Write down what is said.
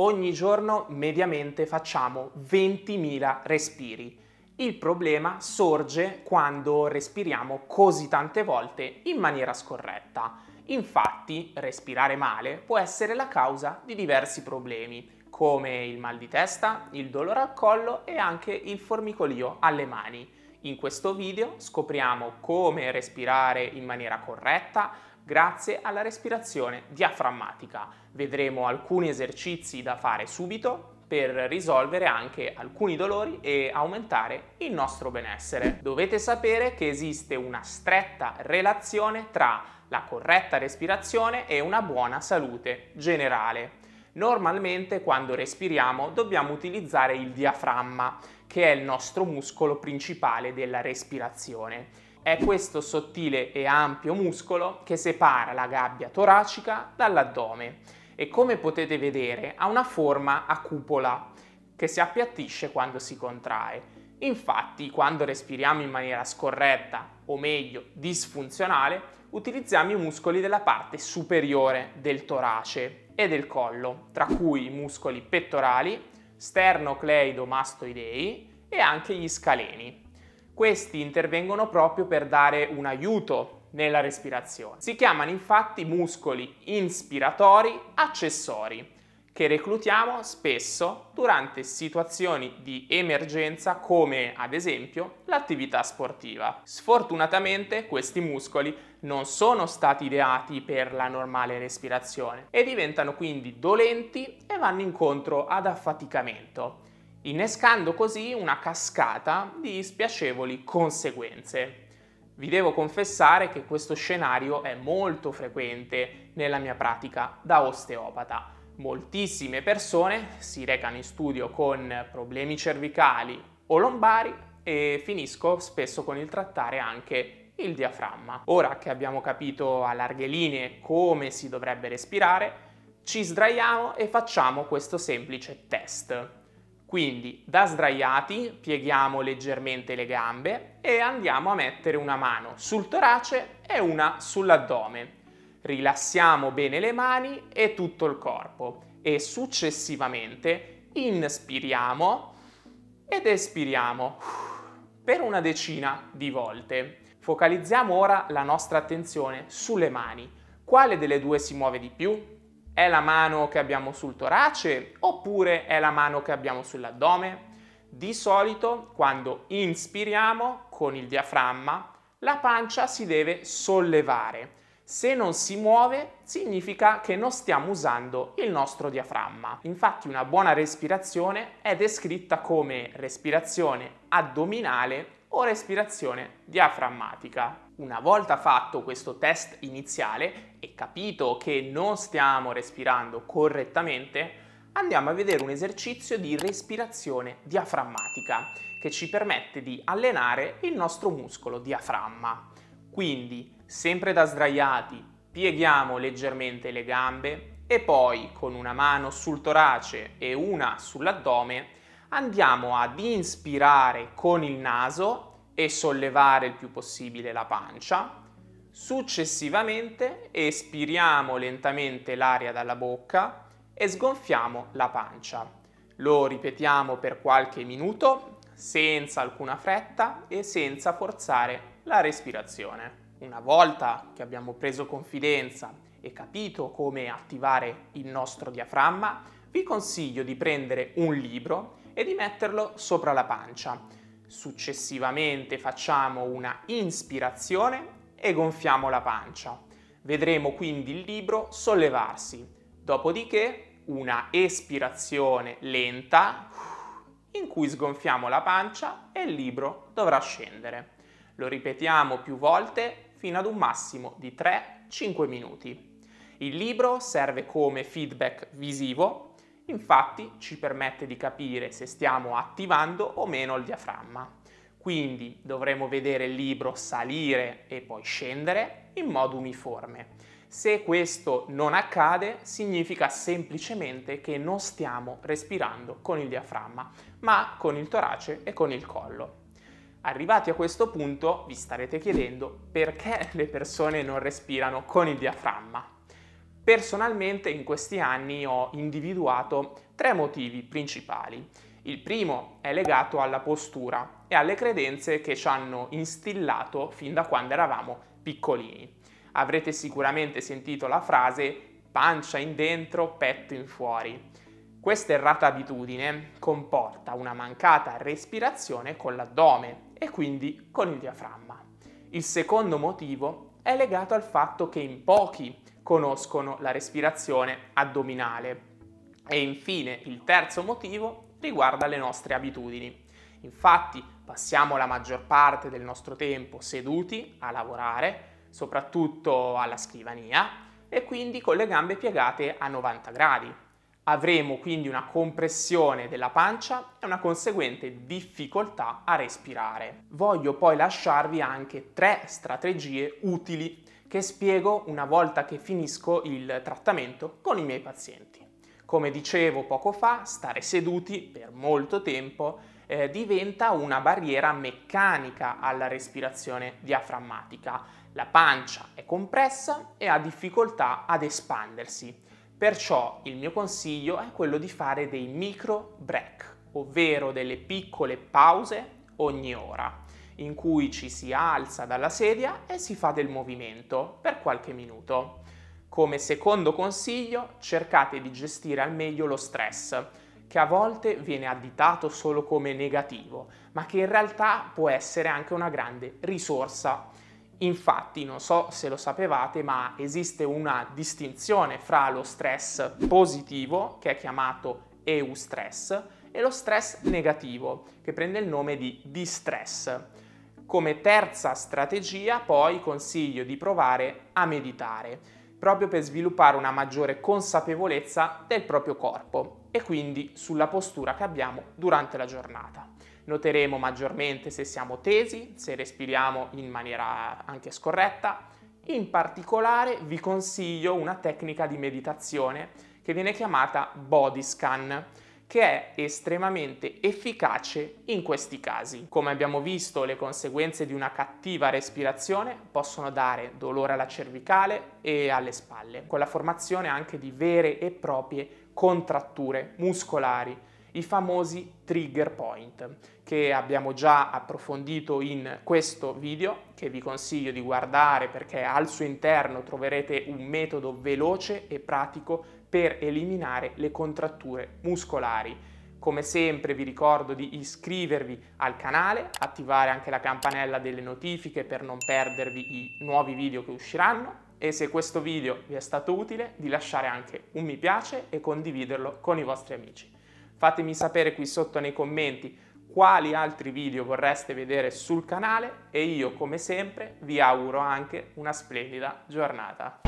Ogni giorno mediamente facciamo 20.000 respiri. Il problema sorge quando respiriamo così tante volte in maniera scorretta. Infatti, respirare male può essere la causa di diversi problemi, come il mal di testa, il dolore al collo e anche il formicolio alle mani. In questo video scopriamo come respirare in maniera corretta grazie alla respirazione diaframmatica. Vedremo alcuni esercizi da fare subito per risolvere anche alcuni dolori e aumentare il nostro benessere. Dovete sapere che esiste una stretta relazione tra la corretta respirazione e una buona salute generale. Normalmente quando respiriamo dobbiamo utilizzare il diaframma, che è il nostro muscolo principale della respirazione. È questo sottile e ampio muscolo che separa la gabbia toracica dall'addome e come potete vedere ha una forma a cupola che si appiattisce quando si contrae. Infatti, quando respiriamo in maniera scorretta, o meglio disfunzionale, utilizziamo i muscoli della parte superiore del torace e del collo, tra cui i muscoli pettorali, sternocleidomastoidei e anche gli scaleni. Questi intervengono proprio per dare un aiuto nella respirazione. Si chiamano infatti muscoli inspiratori accessori che reclutiamo spesso durante situazioni di emergenza come ad esempio l'attività sportiva. Sfortunatamente questi muscoli non sono stati ideati per la normale respirazione e diventano quindi dolenti e vanno incontro ad affaticamento innescando così una cascata di spiacevoli conseguenze. Vi devo confessare che questo scenario è molto frequente nella mia pratica da osteopata. Moltissime persone si recano in studio con problemi cervicali o lombari e finisco spesso con il trattare anche il diaframma. Ora che abbiamo capito a larghe linee come si dovrebbe respirare, ci sdraiamo e facciamo questo semplice test. Quindi da sdraiati pieghiamo leggermente le gambe e andiamo a mettere una mano sul torace e una sull'addome. Rilassiamo bene le mani e tutto il corpo e successivamente inspiriamo ed espiriamo per una decina di volte. Focalizziamo ora la nostra attenzione sulle mani. Quale delle due si muove di più? È la mano che abbiamo sul torace oppure è la mano che abbiamo sull'addome? Di solito quando inspiriamo con il diaframma la pancia si deve sollevare. Se non si muove significa che non stiamo usando il nostro diaframma. Infatti una buona respirazione è descritta come respirazione addominale o respirazione diaframmatica. Una volta fatto questo test iniziale e capito che non stiamo respirando correttamente, andiamo a vedere un esercizio di respirazione diaframmatica che ci permette di allenare il nostro muscolo diaframma. Quindi, sempre da sdraiati, pieghiamo leggermente le gambe e poi con una mano sul torace e una sull'addome andiamo ad inspirare con il naso e sollevare il più possibile la pancia. Successivamente espiriamo lentamente l'aria dalla bocca e sgonfiamo la pancia. Lo ripetiamo per qualche minuto senza alcuna fretta e senza forzare la respirazione. Una volta che abbiamo preso confidenza e capito come attivare il nostro diaframma, vi consiglio di prendere un libro e di metterlo sopra la pancia Successivamente facciamo una inspirazione e gonfiamo la pancia. Vedremo quindi il libro sollevarsi. Dopodiché una espirazione lenta in cui sgonfiamo la pancia e il libro dovrà scendere. Lo ripetiamo più volte fino ad un massimo di 3-5 minuti. Il libro serve come feedback visivo Infatti ci permette di capire se stiamo attivando o meno il diaframma. Quindi dovremo vedere il libro salire e poi scendere in modo uniforme. Se questo non accade significa semplicemente che non stiamo respirando con il diaframma, ma con il torace e con il collo. Arrivati a questo punto vi starete chiedendo perché le persone non respirano con il diaframma. Personalmente in questi anni ho individuato tre motivi principali. Il primo è legato alla postura e alle credenze che ci hanno instillato fin da quando eravamo piccolini. Avrete sicuramente sentito la frase pancia in dentro, petto in fuori. Questa errata abitudine comporta una mancata respirazione con l'addome e quindi con il diaframma. Il secondo motivo è legato al fatto che in pochi conoscono la respirazione addominale. E infine il terzo motivo riguarda le nostre abitudini. Infatti passiamo la maggior parte del nostro tempo seduti a lavorare, soprattutto alla scrivania, e quindi con le gambe piegate a 90 gradi. Avremo quindi una compressione della pancia e una conseguente difficoltà a respirare. Voglio poi lasciarvi anche tre strategie utili che spiego una volta che finisco il trattamento con i miei pazienti. Come dicevo poco fa, stare seduti per molto tempo eh, diventa una barriera meccanica alla respirazione diaframmatica. La pancia è compressa e ha difficoltà ad espandersi. Perciò il mio consiglio è quello di fare dei micro break, ovvero delle piccole pause ogni ora, in cui ci si alza dalla sedia e si fa del movimento per qualche minuto. Come secondo consiglio, cercate di gestire al meglio lo stress, che a volte viene additato solo come negativo, ma che in realtà può essere anche una grande risorsa. Infatti, non so se lo sapevate, ma esiste una distinzione fra lo stress positivo, che è chiamato eustress, e lo stress negativo, che prende il nome di distress. Come terza strategia, poi consiglio di provare a meditare proprio per sviluppare una maggiore consapevolezza del proprio corpo e quindi sulla postura che abbiamo durante la giornata. Noteremo maggiormente se siamo tesi, se respiriamo in maniera anche scorretta. In particolare vi consiglio una tecnica di meditazione che viene chiamata body scan che è estremamente efficace in questi casi. Come abbiamo visto, le conseguenze di una cattiva respirazione possono dare dolore alla cervicale e alle spalle, con la formazione anche di vere e proprie contratture muscolari, i famosi trigger point, che abbiamo già approfondito in questo video, che vi consiglio di guardare perché al suo interno troverete un metodo veloce e pratico per eliminare le contratture muscolari. Come sempre vi ricordo di iscrivervi al canale, attivare anche la campanella delle notifiche per non perdervi i nuovi video che usciranno e se questo video vi è stato utile di lasciare anche un mi piace e condividerlo con i vostri amici. Fatemi sapere qui sotto nei commenti quali altri video vorreste vedere sul canale e io come sempre vi auguro anche una splendida giornata.